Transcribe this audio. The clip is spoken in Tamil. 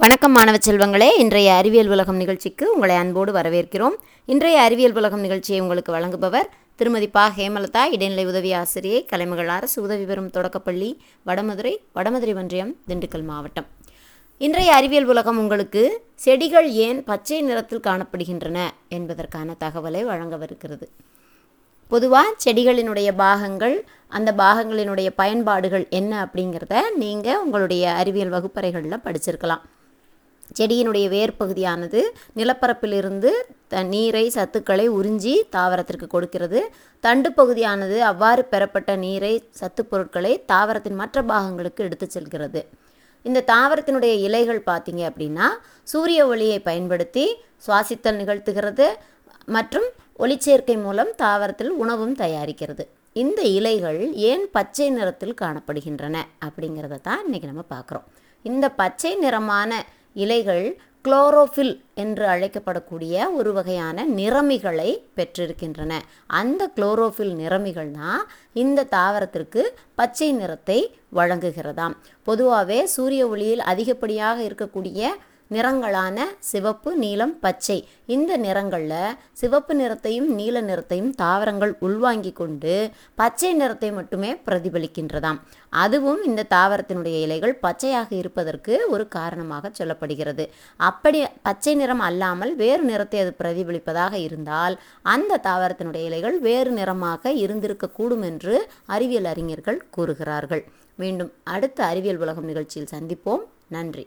வணக்கம் மாணவ செல்வங்களே இன்றைய அறிவியல் உலகம் நிகழ்ச்சிக்கு உங்களை அன்போடு வரவேற்கிறோம். இன்றைய அறிவியல் உலகம் நிகழ்ச்சியை உங்களுக்கு வழங்குபவர் திருமதி பா. ஹேமலதா இடைநிலை உதவி ஆசிரியை கலைமகள் அரசு உதவி பெறும் தொடக்கப்பள்ளி வடமதுரை வடமதுரை ஒன்றியம் திண்டுக்கல் மாவட்டம். இன்றைய அறிவியல் உலகம் உங்களுக்கு செடிகள் ஏன் பச்சை நிறத்தில் காணப்படுகின்றன என்பதற்கான தகவலை வழங்கவிருக்கிறது. பொதுவாக செடிகளினுடைய பாகங்கள் அந்த பாகங்களினுடைய பயன்பாடுகள் என்ன அப்படிங்கிறத நீங்கள் உங்களுடைய அறிவியல் வகுப்பறைகளில் படிச்சிருக்கலாம். செடியினுடைய வேர் பகுதியானது நிலப்பரப்பிலிருந்து த நீரை சத்துக்களை உறிஞ்சி தாவரத்திற்கு கொடுக்கிறது. தண்டு பகுதியானது அவ்வாறு பெறப்பட்ட நீரை சத்து பொருட்களை தாவரத்தின் மற்ற பாகங்களுக்கு எடுத்து செல்கிறது. இந்த தாவரத்தினுடைய இலைகள் பார்த்தீங்க அப்படின்னா சூரிய ஒளியை பயன்படுத்தி சுவாசித்தல் நிகழ்த்துகிறது மற்றும் ஒளிச்சேர்க்கை மூலம் தாவரத்தில் உணவும் தயாரிக்கிறது. இந்த இலைகள் ஏன் பச்சை நிறத்தில் காணப்படுகின்றன அப்படிங்கிறத தான் இன்றைக்கி நம்ம பார்க்குறோம். இந்த பச்சை நிறமான இலைகள் குளோரோஃபில் என்று அழைக்கப்படக்கூடிய ஒரு வகையான நிறமிகளை பெற்றிருக்கின்றன. அந்த குளோரோஃபில் நிறமிகள் தான் இந்த தாவரத்திற்கு பச்சை நிறத்தை வழங்குகிறதாம். பொதுவாகவே சூரிய ஒளியில் அதிகப்படியாக இருக்கக்கூடிய நிறங்களான சிவப்பு நீலம் பச்சை. இந்த நிறங்களில் சிவப்பு நிறத்தையும் நீல நிறத்தையும் தாவரங்கள் உள்வாங்கி கொண்டு பச்சை நிறத்தை மட்டுமே பிரதிபலிக்கின்றதாம். அதுவும் இந்த தாவரத்தினுடைய இலைகள் பச்சையாக இருப்பதற்கு ஒரு காரணமாக சொல்லப்படுகிறது. அப்படி பச்சை நிறம் அல்லாமல் வேறு நிறத்தை அது பிரதிபலிப்பதாக இருந்தால் அந்த தாவரத்தினுடைய இலைகள் வேறு நிறமாக இருந்திருக்கக்கூடும் என்று அறிவியல் அறிஞர்கள் கூறுகிறார்கள். மீண்டும் அடுத்த அறிவியல் உலகம் நிகழ்ச்சியில் சந்திப்போம். நன்றி.